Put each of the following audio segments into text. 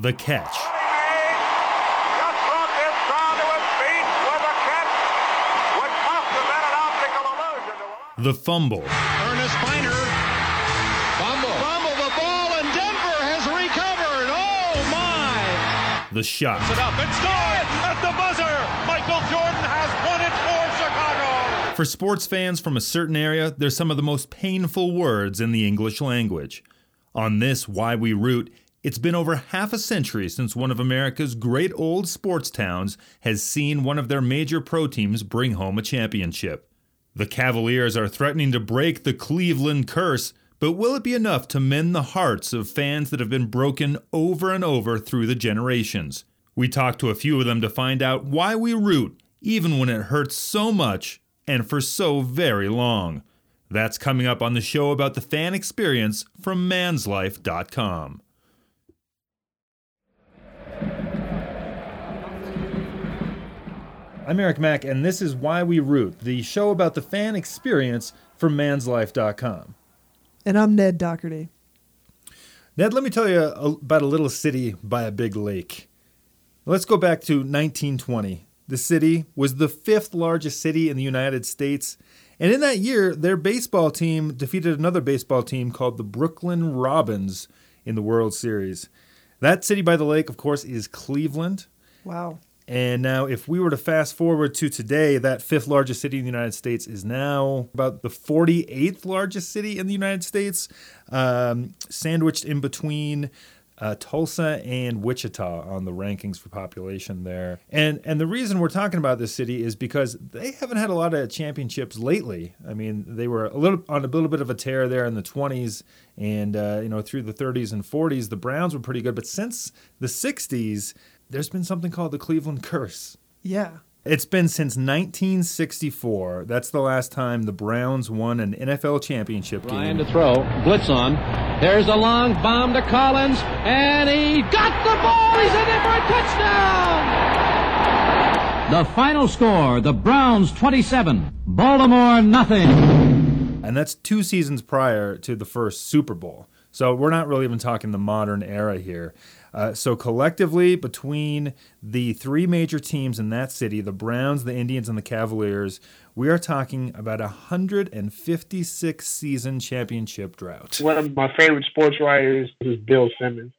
The Catch. Just brought this crowd to its feet with a catch, which must have been an optical illusion to a lot. The Fumble. Earnest Byner. Fumble. Fumble the ball, and Denver has recovered. Oh, my. The Shot. It up and scored at the buzzer. Michael Jordan has won it for Chicago. For sports fans from a certain area, they're some of the most painful words in the English language. On this Why We Root, it's been over half a century since one of America's great old sports towns has seen one of their major pro teams bring home a championship. The Cavaliers are threatening to break the Cleveland curse, but will it be enough to mend the hearts of fans that have been broken over and over through the generations? We talked to a few of them to find out why we root, even when it hurts so much and for so very long. That's coming up on the show about the fan experience from manslife.com. I'm Eric Mack, and this is Why We Root, the show about the fan experience from manslife.com. And I'm Ned Doherty. Ned, let me tell you about a little city by a big lake. Let's go back to 1920. The city was the fifth largest city in the United States. And in that year, their baseball team defeated another baseball team called the Brooklyn Robins in the World Series. That city by the lake, of course, is Cleveland. Wow. And now, if we were to fast forward to today, that fifth largest city in the United States is now about the 48th largest city in the United States, um, sandwiched in between uh, Tulsa and Wichita on the rankings for population there. And and the reason we're talking about this city is because they haven't had a lot of championships lately. I mean, they were a little on a little bit of a tear there in the 20s, and uh, you know through the 30s and 40s, the Browns were pretty good. But since the 60s, there's been something called the Cleveland Curse. Yeah. It's been since 1964. That's the last time the Browns won an NFL championship Ryan game. to throw. Blitz on. There's a long bomb to Collins, and he got the ball. He's in there for a touchdown. The final score: the Browns 27, Baltimore nothing. And that's two seasons prior to the first Super Bowl. So we're not really even talking the modern era here. Uh, so collectively, between the three major teams in that city, the Browns, the Indians, and the Cavaliers, we are talking about a 156 season championship drought. one of my favorite sports writers is Bill Simmons.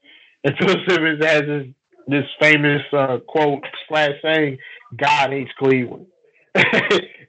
And Bill Simmons has this, this famous uh, quote slash saying, God hates Cleveland. and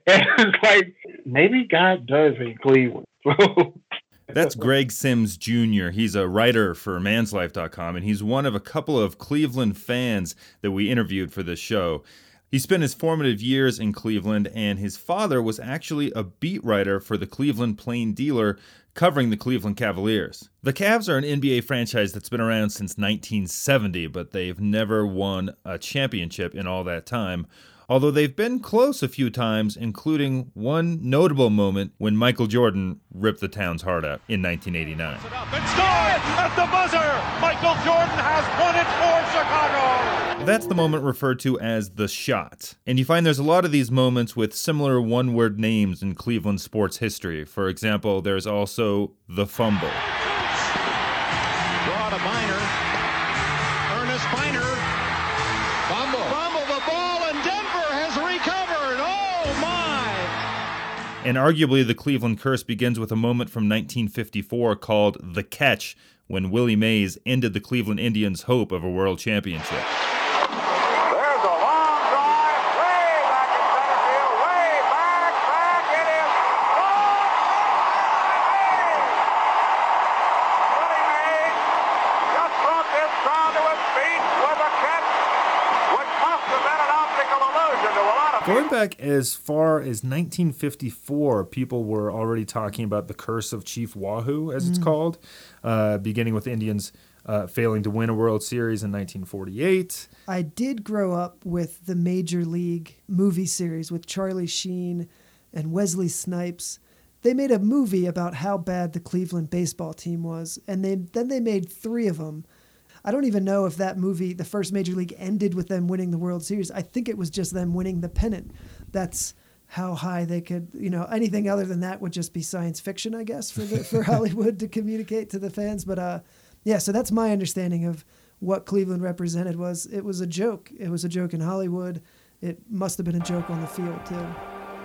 it's like, maybe God does hate Cleveland. That's Greg Sims Jr. He's a writer for manslife.com, and he's one of a couple of Cleveland fans that we interviewed for this show. He spent his formative years in Cleveland, and his father was actually a beat writer for the Cleveland Plain Dealer covering the Cleveland Cavaliers. The Cavs are an NBA franchise that's been around since 1970, but they've never won a championship in all that time. Although they've been close a few times, including one notable moment when Michael Jordan ripped the town's heart out in 1989. It up at the buzzer. Michael Jordan has won it for Chicago. That's the moment referred to as the shot. And you find there's a lot of these moments with similar one word names in Cleveland sports history. For example, there's also the fumble. Draw to Byner. And arguably, the Cleveland curse begins with a moment from 1954 called The Catch, when Willie Mays ended the Cleveland Indians' hope of a world championship. There's a long drive way back in center field, way back, back. It is Willie Mays just brought this crowd to its feet with a catch, which must have been an optical illusion to a lot of Going back as far as 1954, people were already talking about the curse of Chief Wahoo, as it's called, uh, beginning with Indians uh, failing to win a World Series in 1948. I did grow up with the Major League movie series with Charlie Sheen and Wesley Snipes. They made a movie about how bad the Cleveland baseball team was, and they then they made three of them. I don't even know if that movie, the first Major League, ended with them winning the World Series. I think it was just them winning the pennant. That's how high they could, you know, anything other than that would just be science fiction, I guess, for the, for Hollywood to communicate to the fans. But uh, yeah, so that's my understanding of what Cleveland represented was it was a joke. It was a joke in Hollywood. It must have been a joke on the field too.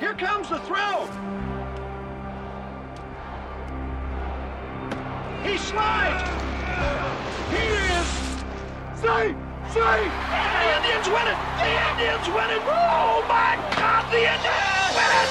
Here comes the throw. He slides. He is safe. Safe. The Indians win it. The Indians win it. Oh my God! The Indians win it.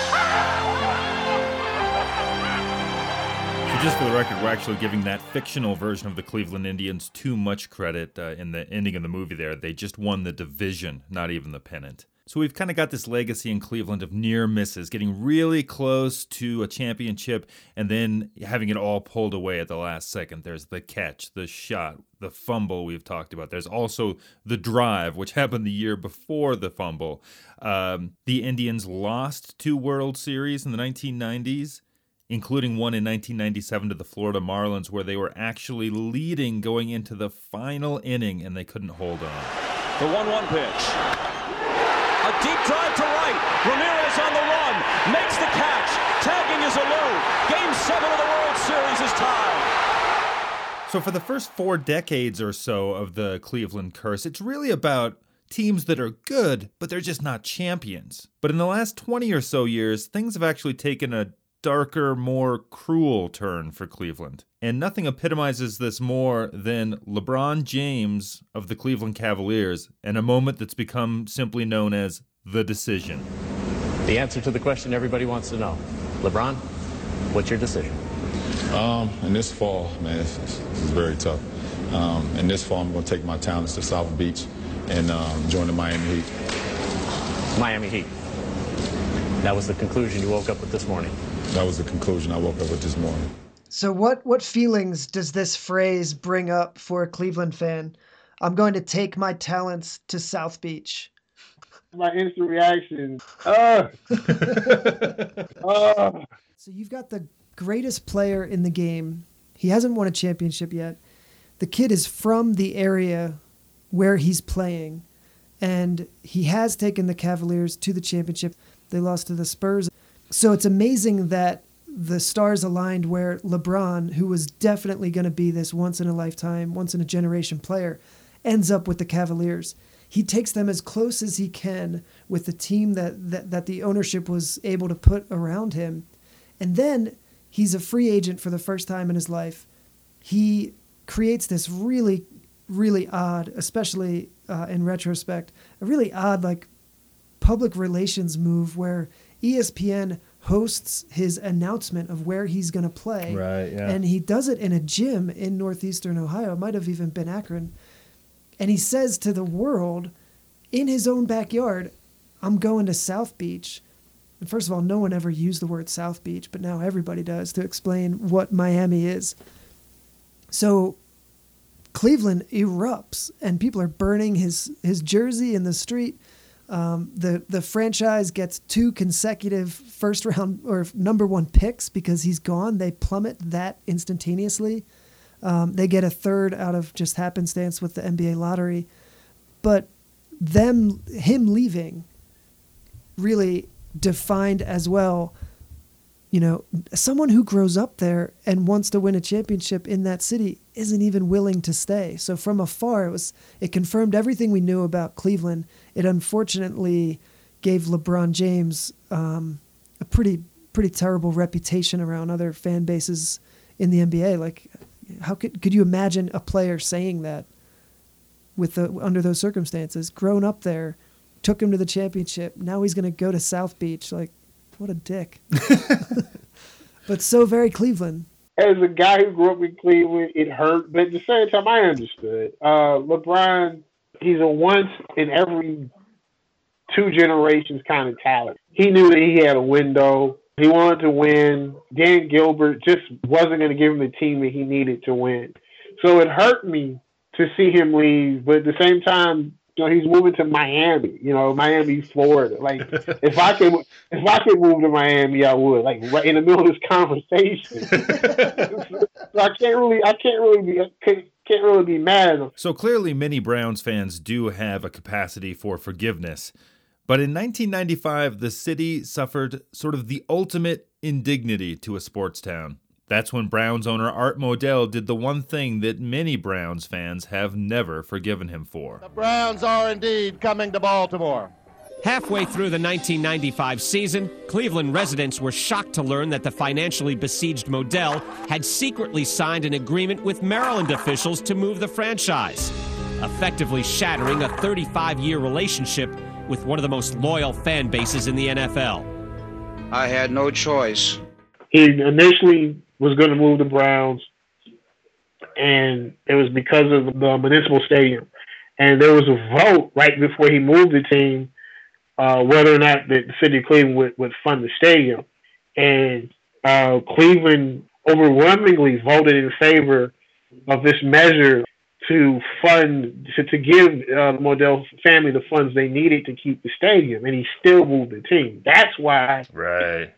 So just for the record, we're actually giving that fictional version of the Cleveland Indians too much credit uh, in the ending of the movie there. They just won the division, not even the pennant. So we've kind of got this legacy in Cleveland of near misses, getting really close to a championship and then having it all pulled away at the last second. There's the catch, the shot, the fumble we've talked about. There's also the drive, which happened the year before the fumble. Um, the Indians lost two World Series in the 1990s including one in 1997 to the Florida Marlins, where they were actually leading going into the final inning and they couldn't hold on. The 1 1 pitch. A deep drive to right. Ramirez on the run. Makes the catch. Tagging is Alou. Game 7 of the World Series is tied. So, for the first four decades or so of the Cleveland curse, it's really about teams that are good, but they're just not champions. But in the last 20 or so years, things have actually taken a darker, more cruel turn for Cleveland. And nothing epitomizes this more than LeBron James of the Cleveland Cavaliers and a moment that's become simply known as the decision. The answer to the question everybody wants to know. LeBron, what's your decision? Um, in this fall, man, it's, it's, it's very tough. Um, in this fall, I'm going to take my talents to South Beach and um, join the Miami Heat. Miami Heat. That was the conclusion you woke up with this morning. That was the conclusion I woke up with this morning. So what what feelings does this phrase bring up for a Cleveland fan? I'm going to take my talents to South Beach. My instant reaction. Uh, uh. So you've got the greatest player in the game. He hasn't won a championship yet. The kid is from the area where he's playing, and he has taken the Cavaliers to the championship. They lost to the Spurs. So it's amazing that the stars aligned where LeBron, who was definitely going to be this once in a lifetime, once in a generation player, ends up with the Cavaliers. He takes them as close as he can with the team that, that, that the ownership was able to put around him. And then he's a free agent for the first time in his life. He creates this really, really odd, especially uh, in retrospect, a really odd, like, public relations move where ESPN hosts his announcement of where he's going to play. Right, yeah. And he does it in a gym in northeastern Ohio. It might have even been Akron. And he says to the world in his own backyard, I'm going to South Beach. First of all, no one ever used the word South Beach, but now everybody does to explain what Miami is. So Cleveland erupts and people are burning his, his jersey in the street. Um, the the franchise gets two consecutive first round or number one picks because he's gone. They plummet that instantaneously. Um, they get a third out of just happenstance with the NBA lottery, but them him leaving really defined as well. You know, someone who grows up there and wants to win a championship in that city isn't even willing to stay. So from afar, it was it confirmed everything we knew about Cleveland. It unfortunately gave LeBron James um, a pretty pretty terrible reputation around other fan bases in the NBA. Like, how could could you imagine a player saying that with the under those circumstances? Grown up there, took him to the championship. Now he's going to go to South Beach. Like, what a dick. but so very Cleveland. As a guy who grew up in Cleveland, it hurt, but at the same time, I understood. Uh, LeBron, he's a once in every two generations kind of talent. He knew that he had a window. He wanted to win. Dan Gilbert just wasn't going to give him the team that he needed to win. So it hurt me to see him leave, but at the same time, you know, he's moving to Miami. You know, Miami, Florida. Like, if I could, if I could move to Miami, I would. Like, right in the middle of this conversation. so I can't really, I can't really be, I can't, can't really be mad at him. So clearly, many Browns fans do have a capacity for forgiveness. But in 1995, the city suffered sort of the ultimate indignity to a sports town. That's when Browns owner Art Modell did the one thing that many Browns fans have never forgiven him for. The Browns are indeed coming to Baltimore. Halfway through the 1995 season, Cleveland residents were shocked to learn that the financially besieged Modell had secretly signed an agreement with Maryland officials to move the franchise, effectively shattering a 35 year relationship with one of the most loyal fan bases in the NFL. I had no choice. He initially was going to move the Browns, and it was because of the municipal stadium. And there was a vote right before he moved the team uh, whether or not the city of Cleveland would, would fund the stadium. And uh, Cleveland overwhelmingly voted in favor of this measure to fund to, to give uh, the Modell family the funds they needed to keep the stadium, and he still moved the team. That's why right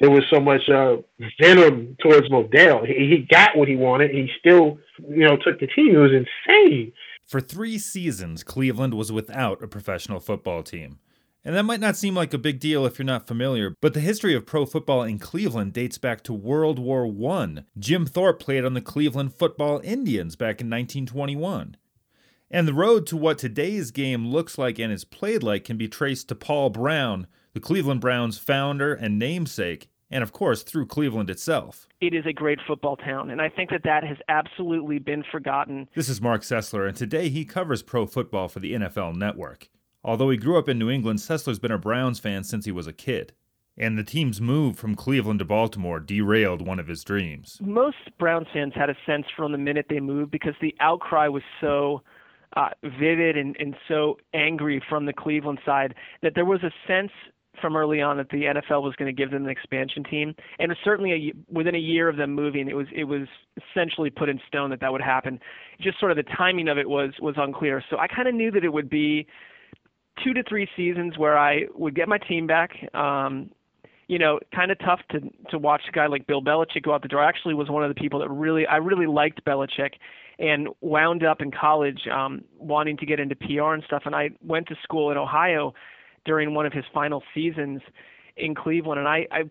there was so much uh, venom towards Modell. He, he got what he wanted. He still, you know, took the team. It was insane. For three seasons, Cleveland was without a professional football team. And that might not seem like a big deal if you're not familiar, but the history of pro football in Cleveland dates back to World War I. Jim Thorpe played on the Cleveland Football Indians back in 1921. And the road to what today's game looks like and is played like can be traced to Paul Brown, the Cleveland Browns founder and namesake, and of course through Cleveland itself. It is a great football town, and I think that that has absolutely been forgotten. This is Marc Sessler, and today he covers pro football for the NFL Network. Although he grew up in New England, Sessler's been a Browns fan since he was a kid. And the team's move from Cleveland to Baltimore derailed one of his dreams. Most Browns fans had a sense from the minute they moved because the outcry was so uh, vivid and, and so angry from the Cleveland side that there was a sense from early on that the NFL was going to give them an expansion team, and certainly a, within a year of them moving, it was it was essentially put in stone that that would happen. Just sort of the timing of it was was unclear. So I kind of knew that it would be two to three seasons where I would get my team back. Um, you know, kind of tough to to watch a guy like Bill Belichick go out the door. I actually was one of the people that really I really liked Belichick and wound up in college um, wanting to get into PR and stuff. And I went to school in Ohio during one of his final seasons in Cleveland, and I, I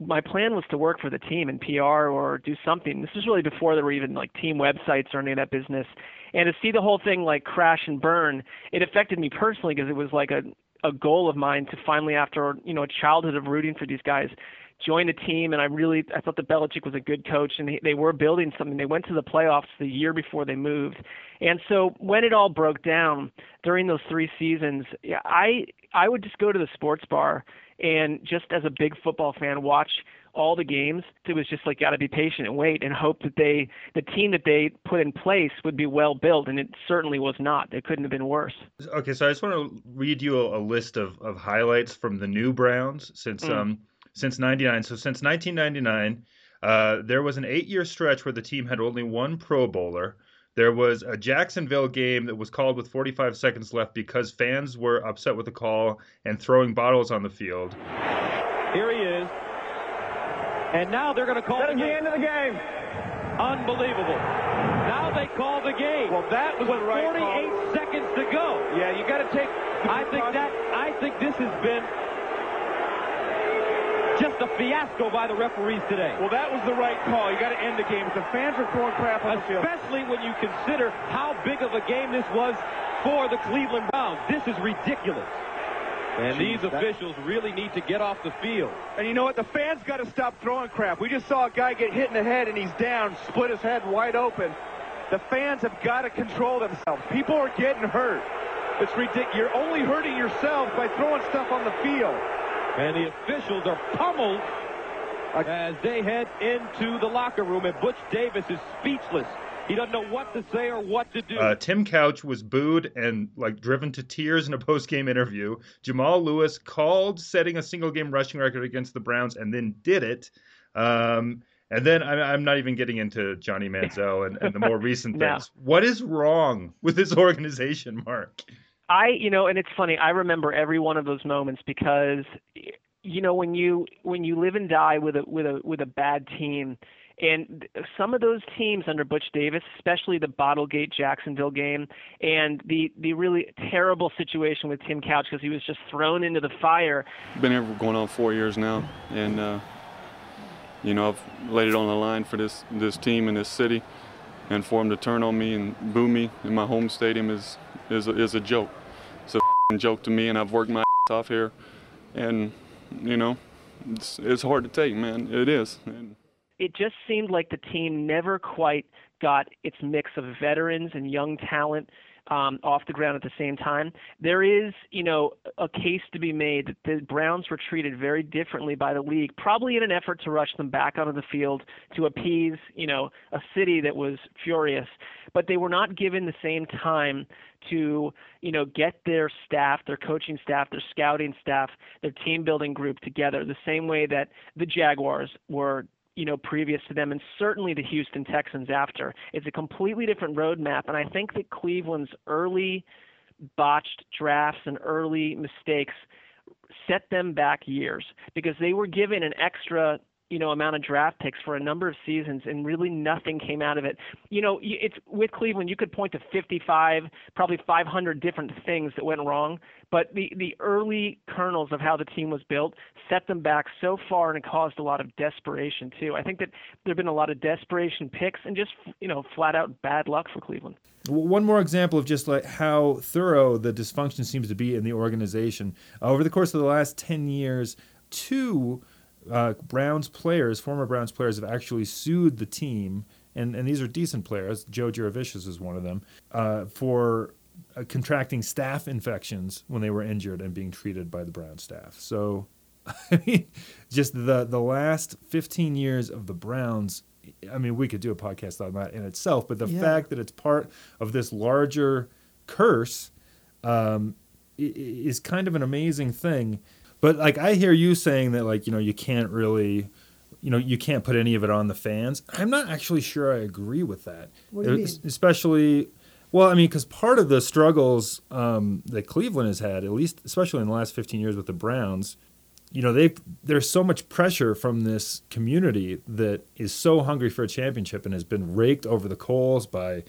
my plan was to work for the team in PR or do something. This was really before there were even like team websites or any of that business. And to see the whole thing like crash and burn, it affected me personally because it was like a a goal of mine to finally, after you know a childhood of rooting for these guys, join the team. And I really I thought that Belichick was a good coach, and they, they were building something. They went to the playoffs the year before they moved, and so when it all broke down during those three seasons, yeah, I I would just go to the sports bar and just as a big football fan, watch all the games. It was just like got to be patient and wait and hope that they the team that they put in place would be well built, and it certainly was not. It couldn't have been worse. Okay, so I just want to read you a, a list of, of highlights from the new Browns since mm. um since '99. So since 1999. Uh, there was an eight year stretch where the team had only one Pro Bowler. There was a Jacksonville game that was called with 45 seconds left because fans were upset with the call and throwing bottles on the field. Here he is. And now they're going to call that the, the end of the game. Unbelievable. Now they call the game. Well, that was with right 48 call. seconds to go. Yeah, you got to take. I think that. I think this has been just a fiasco by the referees today. Well, that was the right call. You got to end the game. The fans are throwing crap on Especially the field. Especially when you consider how big of a game this was for the Cleveland Browns. This is ridiculous. And Jeez, these officials that... really need to get off the field. And you know what? The fans got to stop throwing crap. We just saw a guy get hit in the head and he's down, split his head wide open. The fans have got to control themselves. People are getting hurt. It's ridiculous. You're only hurting yourselves by throwing stuff on the field. And the officials are pummeled as they head into the locker room. And Butch Davis is speechless. He doesn't know what to say or what to do. Uh, Tim Couch was booed and like driven to tears in a post-game interview. Jamal Lewis called setting a single-game rushing record against the Browns and then did it. Um, and then I'm not even getting into Johnny Manziel and, and the more recent no. things. What is wrong with this organization, Marc? I, you know, and it's funny. I remember every one of those moments because, you know, when you when you live and die with a with a with a bad team, and some of those teams under Butch Davis, especially the Bottlegate Jacksonville game, and the the really terrible situation with Tim Couch because he was just thrown into the fire. Been here going on four years now, and uh, You know, I've laid it on the line for this this team and this city, and for them to turn on me and boo me in my home stadium is is a, is a joke. It's a joke to me, and I've worked my ass off here, and you know, it's it's hard to take, man. It is. And, it just seemed like the team never quite got its mix of veterans and young talent um, off the ground at the same time. There is, you know, a case to be made that the Browns were treated very differently by the league, probably in an effort to rush them back onto the field to appease, you know, a city that was furious. But they were not given the same time to, you know, get their staff, their coaching staff, their scouting staff, their team building group together the same way that the Jaguars were you know, previous to them, and certainly the Houston Texans after. It's a completely different roadmap, and I think that Cleveland's early botched drafts and early mistakes set them back years because they were given an extra you know amount of draft picks for a number of seasons and really nothing came out of it. You know it's with cleveland you could point to 55 probably 500 different things that went wrong but the the early kernels of how the team was built set them back so far and it caused a lot of desperation too. I think that there've been a lot of desperation picks and just you know flat out bad luck for cleveland. One more example of just like how thorough the dysfunction seems to be in the organization. Over the course of the last 10 years two uh, Browns players, former Browns players, have actually sued the team, and, and these are decent players. Joe Jurevicius is one of them uh, for uh, contracting staph infections when they were injured and being treated by the Brown staff. So, I mean, just the the last 15 years of the Browns. I mean, we could do a podcast on that in itself, but the yeah. fact that it's part of this larger curse um, is kind of an amazing thing. But like I hear you saying that like you know you can't really you know you can't put any of it on the fans. I'm not actually sure I agree with that. What do you mean? Especially well, I mean, because part of the struggles um, that Cleveland has had, at least especially in the last 15 years with the Browns, you know, they there's so much pressure from this community that is so hungry for a championship and has been raked over the coals by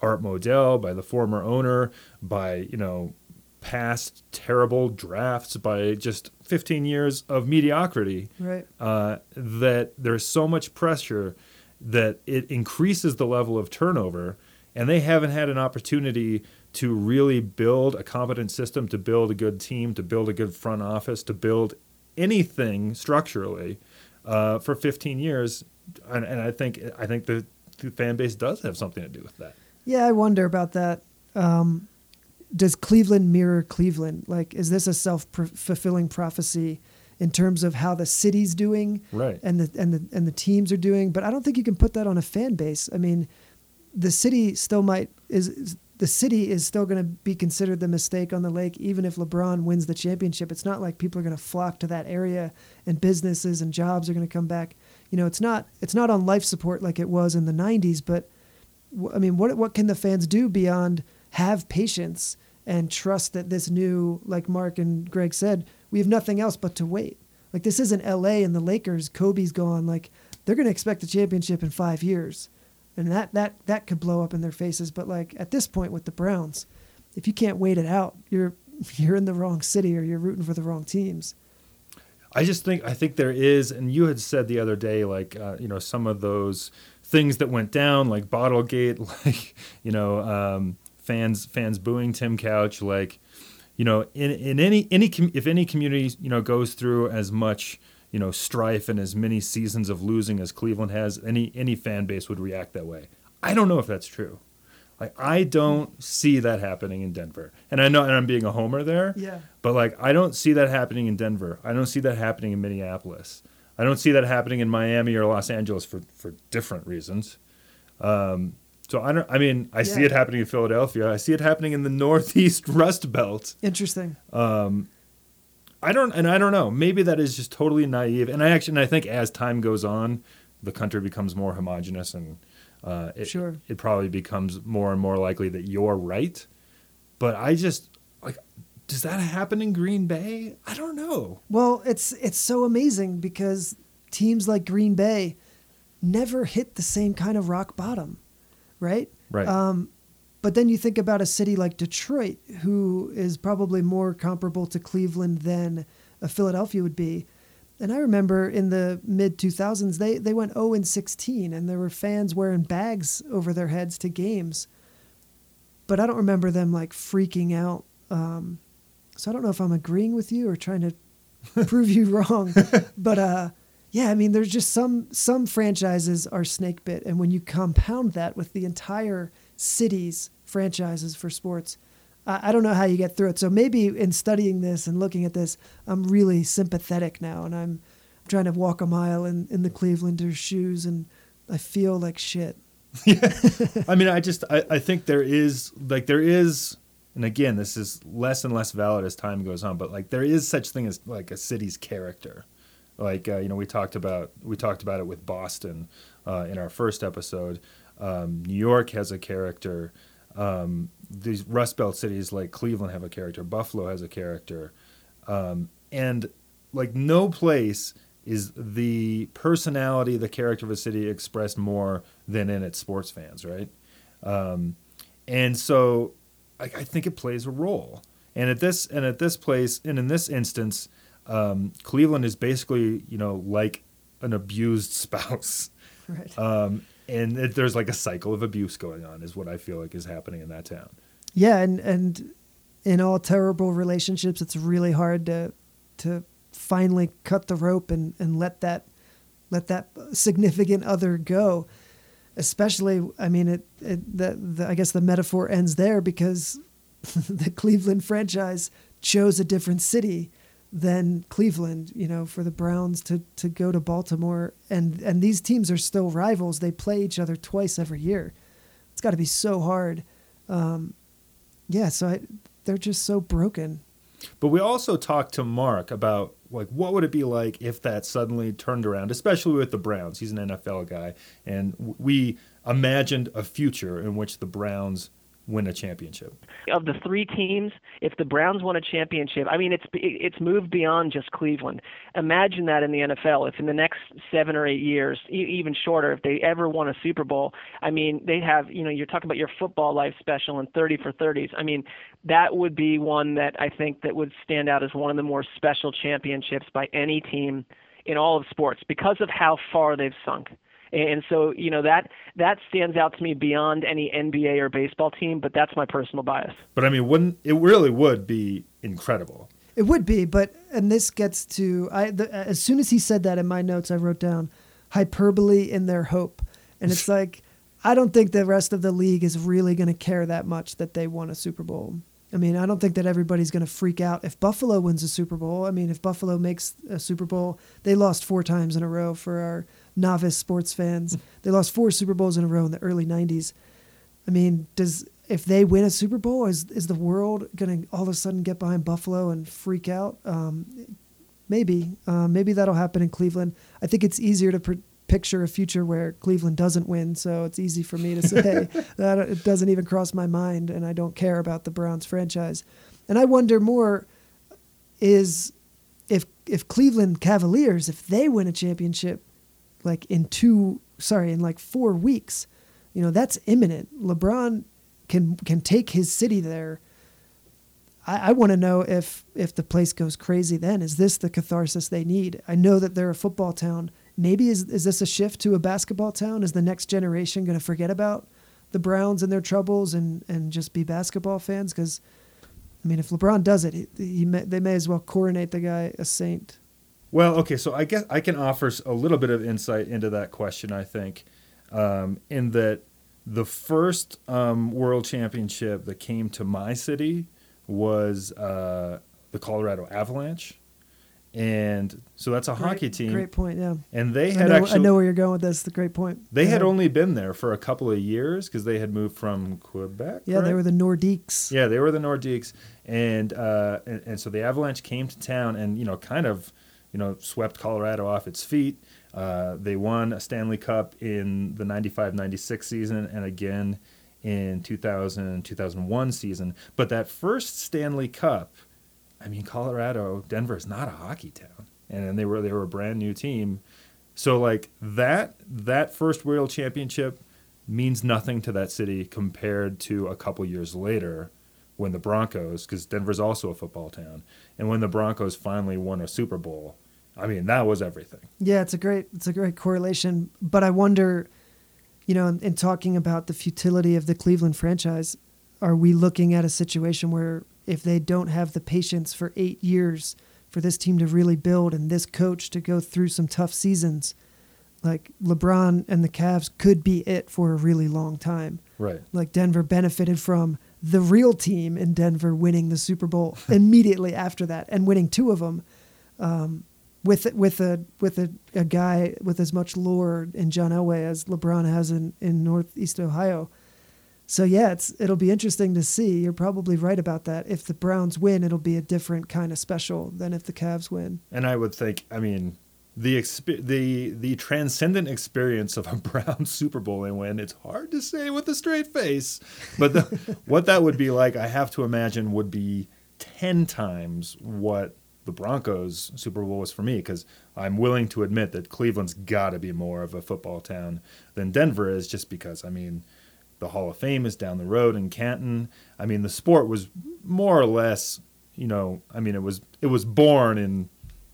Art Modell, by the former owner, by you know past terrible drafts by just 15 years of mediocrity right. uh, that there's so much pressure that it increases the level of turnover and they haven't had an opportunity to really build a competent system to build a good team to build a good front office to build anything structurally uh, for 15 years. And, and, i think i think the, the fan base does have something to do with that. Yeah i wonder about that. Um, does Cleveland mirror Cleveland? Like, is this a self fulfilling prophecy in terms of how the city's doing, right? And the and the and the teams are doing? But I don't think you can put that on a fan base. I mean, the city still might is, is the city is still going to be considered the mistake on the lake, even if LeBron wins the championship. It's not like people are going to flock to that area, and businesses and jobs are going to come back. You know, it's not it's not on life support like it was in the '90s. But I mean, what what can the fans do beyond? Have patience and trust that this new, like Marc and Greg said, we have nothing else but to wait. Like this isn't LA and the Lakers, Kobe's gone. Like they're to expect a championship in five years. And that, that, that could blow up in their faces. But like at this point with the Browns, if you can't wait it out, you're, you're in the wrong city or you're rooting for the wrong teams. I just think I think there is, and you had said the other day, like uh, you know, some of those things that went down, like Bottlegate, like you know, um, fans fans booing Tim Couch like you know in in any any if any community you know goes through as much you know strife and as many seasons of losing as Cleveland has any any fan base would react that way. I don't know if that's true. Like I don't see that happening in Denver. And I know and I'm being a homer there. Yeah. But like I don't see that happening in Denver. I don't see that happening in Minneapolis. I don't see that happening in Miami or Los Angeles for for different reasons. Um, so I don't. I mean, I yeah. see it happening in Philadelphia. I see it happening in the Northeast Rust Belt. Interesting. Um, I don't, and I don't know. Maybe that is just totally naive. And I actually, and I think as time goes on, the country becomes more homogenous, and uh, it, sure. it probably becomes more and more likely that you're right. But I just like, does that happen in Green Bay? I don't know. Well, it's it's so amazing because teams like Green Bay never hit the same kind of rock bottom right? Right. Um, but then you think about a city like Detroit, who is probably more comparable to Cleveland than a Philadelphia would be. And I remember in the mid 2000s, they, they went 0 and 16, and there were fans wearing bags over their heads to games. But I don't remember them like freaking out. Um, so I don't know if I'm agreeing with you or trying to prove you wrong. But uh, yeah, I mean, there's just some some franchises are snake bit, and when you compound that with the entire city's franchises for sports, I, I don't know how you get through it. So maybe in studying this and looking at this, I'm really sympathetic now, and I'm trying to walk a mile in, in the Clevelanders' shoes, and I feel like shit. yeah. I mean, I just I, I think there is like there is, and again, this is less and less valid as time goes on. But like there is such thing as like a city's character. Like uh, you know, we talked about we talked about it with Boston uh, in our first episode. Um, New York has a character. Um, these Rust Belt cities like Cleveland have a character. Buffalo has a character, um, and like no place is the personality, the character of a city expressed more than in its sports fans, right? Um, and so I, I, think it plays a role. And at this and at this place, and in this instance, um, Cleveland is basically you know like an abused spouse, right? Um, and it, there's like a cycle of abuse going on, is what I feel like is happening in that town. Yeah, and and in all terrible relationships, it's really hard to to finally cut the rope and, and let that let that significant other go. Especially, I mean, it, it the, the I guess the metaphor ends there because the Cleveland franchise chose a different city than Cleveland, you know, for the Browns to to go to Baltimore and and these teams are still rivals. They play each other twice every year. It's got to be so hard. Um, yeah, so I, they're just so broken. But we also talked to Marc about like what would it be like if that suddenly turned around, especially with the Browns. He's an NFL guy, and we imagined a future in which the Browns win a championship. Of the three teams, if the Browns won a championship, I mean, it's it's moved beyond just Cleveland. Imagine that in the NFL. If in the next seven or eight years, even shorter, if they ever won a Super Bowl, I mean, they have, you know, you're talking about your football life special and 30 for 30s. I mean, that would be one that I think that would stand out as one of the more special championships by any team in all of sports because of how far they've sunk. And so, you know, that that stands out to me beyond any NBA or baseball team, but that's my personal bias. But I mean, wouldn't it really would be incredible? It would be, but and this gets to I the, as soon as he said that in my notes I wrote down hyperbole in their hope. And it's like I don't think the rest of the league is really going to care that much that they won a Super Bowl. I mean, I don't think that everybody's going to freak out if Buffalo wins a Super Bowl. I mean, if Buffalo makes a Super Bowl, they lost four times in a row for our novice sports fans. they lost four Super Bowls in a row in the early '90s. I mean, does if they win a Super Bowl, is is the world going to all of a sudden get behind Buffalo and freak out? Um, maybe, uh, maybe that'll happen in Cleveland. I think it's easier to pr- picture a future where Cleveland doesn't win, so it's easy for me to say that it doesn't even cross my mind, and I don't care about the Browns franchise. And I wonder more is if if Cleveland Cavaliers, if they win a championship, like in two, sorry, in like four weeks, you know that's imminent. LeBron can can take his city there. I, I want to know if if the place goes crazy. Then is this the catharsis they need? I know that they're a football town. Maybe is is this a shift to a basketball town? Is the next generation going to forget about the Browns and their troubles and and just be basketball fans? Because I mean, if LeBron does it, he, he may, they may as well coronate the guy a saint. Well, okay, so I guess I can offer a little bit of insight into that question. I think, um, in that the first um, world championship that came to my city was uh, the Colorado Avalanche, and so that's a great, hockey team. Great point, yeah. And they had I know, actually. I know where you're going with this. The great point. They yeah. had only been there for a couple of years because they had moved from Quebec. Yeah, right? they were the Nordiques. Yeah, they were the Nordiques, and, uh, and and so the Avalanche came to town and you know kind of you know, swept Colorado off its feet. Uh, they won a Stanley Cup in the 95 96 season and again in 2000 2001 season. But that first Stanley Cup, I mean, Colorado, Denver is not a hockey town. And they were they were a brand new team. So like that that first World Championship means nothing to that city compared to a couple years later when the Broncos, because Denver's also a football town, and when the Broncos finally won a Super Bowl I mean, that was everything. Yeah, it's a great it's a great correlation. But I wonder, you know, in, in talking about the futility of the Cleveland franchise, are we looking at a situation where if they don't have the patience for eight years for this team to really build and this coach to go through some tough seasons, like LeBron and the Cavs could be it for a really long time. Right. Like Denver benefited from the real team in Denver winning the Super Bowl immediately after that and winning two of them. Um, with with a with a, a guy with as much lore in John Elway as LeBron has in, in Northeast Ohio. So yeah, it's it'll be interesting to see. You're probably right about that. If the Browns win, it'll be a different kind of special than if the Cavs win. And I would think, I mean, the exp- the the transcendent experience of a Brown Super Bowl win. It's hard to say with a straight face, but the, what that would be like, I have to imagine, would be ten times what the Broncos Super Bowl was for me because I'm willing to admit that Cleveland's got to be more of a football town than Denver is, just because I mean, the Hall of Fame is down the road in Canton. I mean, the sport was more or less, you know, I mean, it was it was born in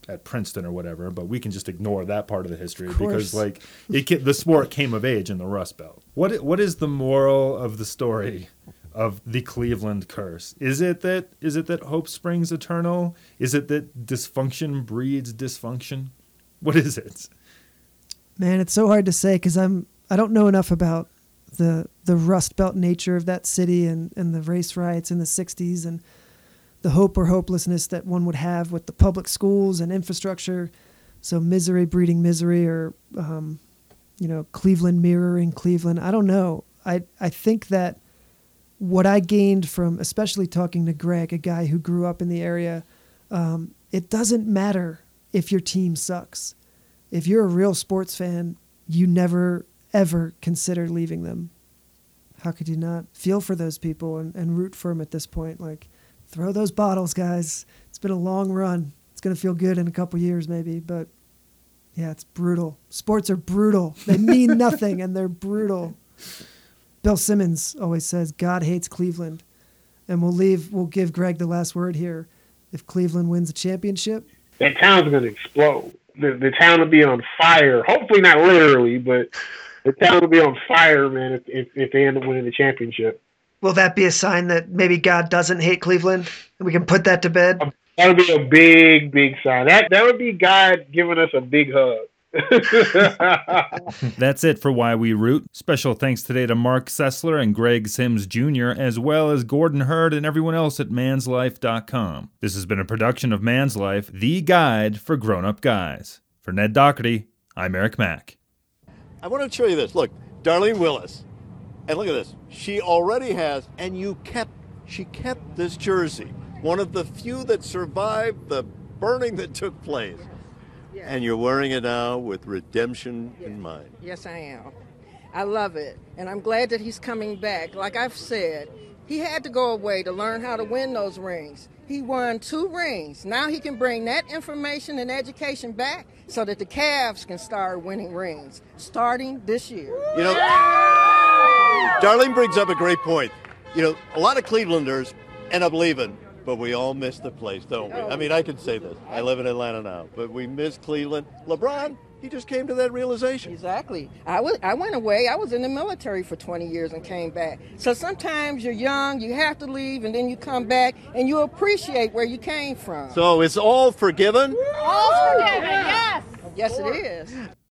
at Princeton or whatever, but we can just ignore that part of the history Of because like it the sport came of age in the Rust Belt. What what is the moral of the story of the Cleveland curse? Is it that is it that hope springs eternal? Is it that dysfunction breeds dysfunction? What is it? Man, it's so hard to say because I'm I don't know enough about the the Rust Belt nature of that city and, and the race riots in the '60s and the hope or hopelessness that one would have with the public schools and infrastructure. So misery breeding misery, or um, you know, Cleveland mirroring Cleveland. I don't know. I I think that what I gained from, especially talking to Greg, a guy who grew up in the area, um, it doesn't matter if your team sucks. If you're a real sports fan, you never ever consider leaving them. How could you not feel for those people and, and root for them at this point? Like, throw those bottles, guys. It's been a long run. It's going to feel good in a couple years, maybe, but yeah, it's brutal. Sports are brutal. They mean nothing and they're brutal. Bill Simmons always says God hates Cleveland. And we'll leave we'll give Greg the last word here. If Cleveland wins a championship, That town's gonna explode. The the town will be on fire. Hopefully not literally, but the town will be on fire, man. If if, if they end up winning the championship, will that be a sign that maybe God doesn't hate Cleveland? We can put that to bed. Um, that would be a big big sign. That that would be God giving us a big hug. That's it for Why We Root. Special thanks today to Marc Sessler and Greg Sims Jr., as well as Gordon Hurd and everyone else at manslife.com. This has been a production of Man's Life, the guide for grown up guys. For Ned Doherty, I'm Eric Mack. I want to show you this. Look, Darlene Willis. And look at this. She already has, and you kept, she kept this jersey. One of the few that survived the burning that took place. And you're wearing it now with redemption in mind. Yes, I am. I love it. And I'm glad that he's coming back. Like I've said, he had to go away to learn how to win those rings. He won two rings. Now he can bring that information and education back so that the Cavs can start winning rings starting this year. You know, Darlene brings up a great point. You know, a lot of Clevelanders end up leaving, but we all miss the place, don't we? I mean, I can say this. I live in Atlanta now, but we miss Cleveland. LeBron, he just came to that realization. Exactly. I was I went away. I was in the military for 20 years and came back. So sometimes you're young, you have to leave, and then you come back and you appreciate where you came from. So it's all forgiven? All forgiven, yes. Yes, it is.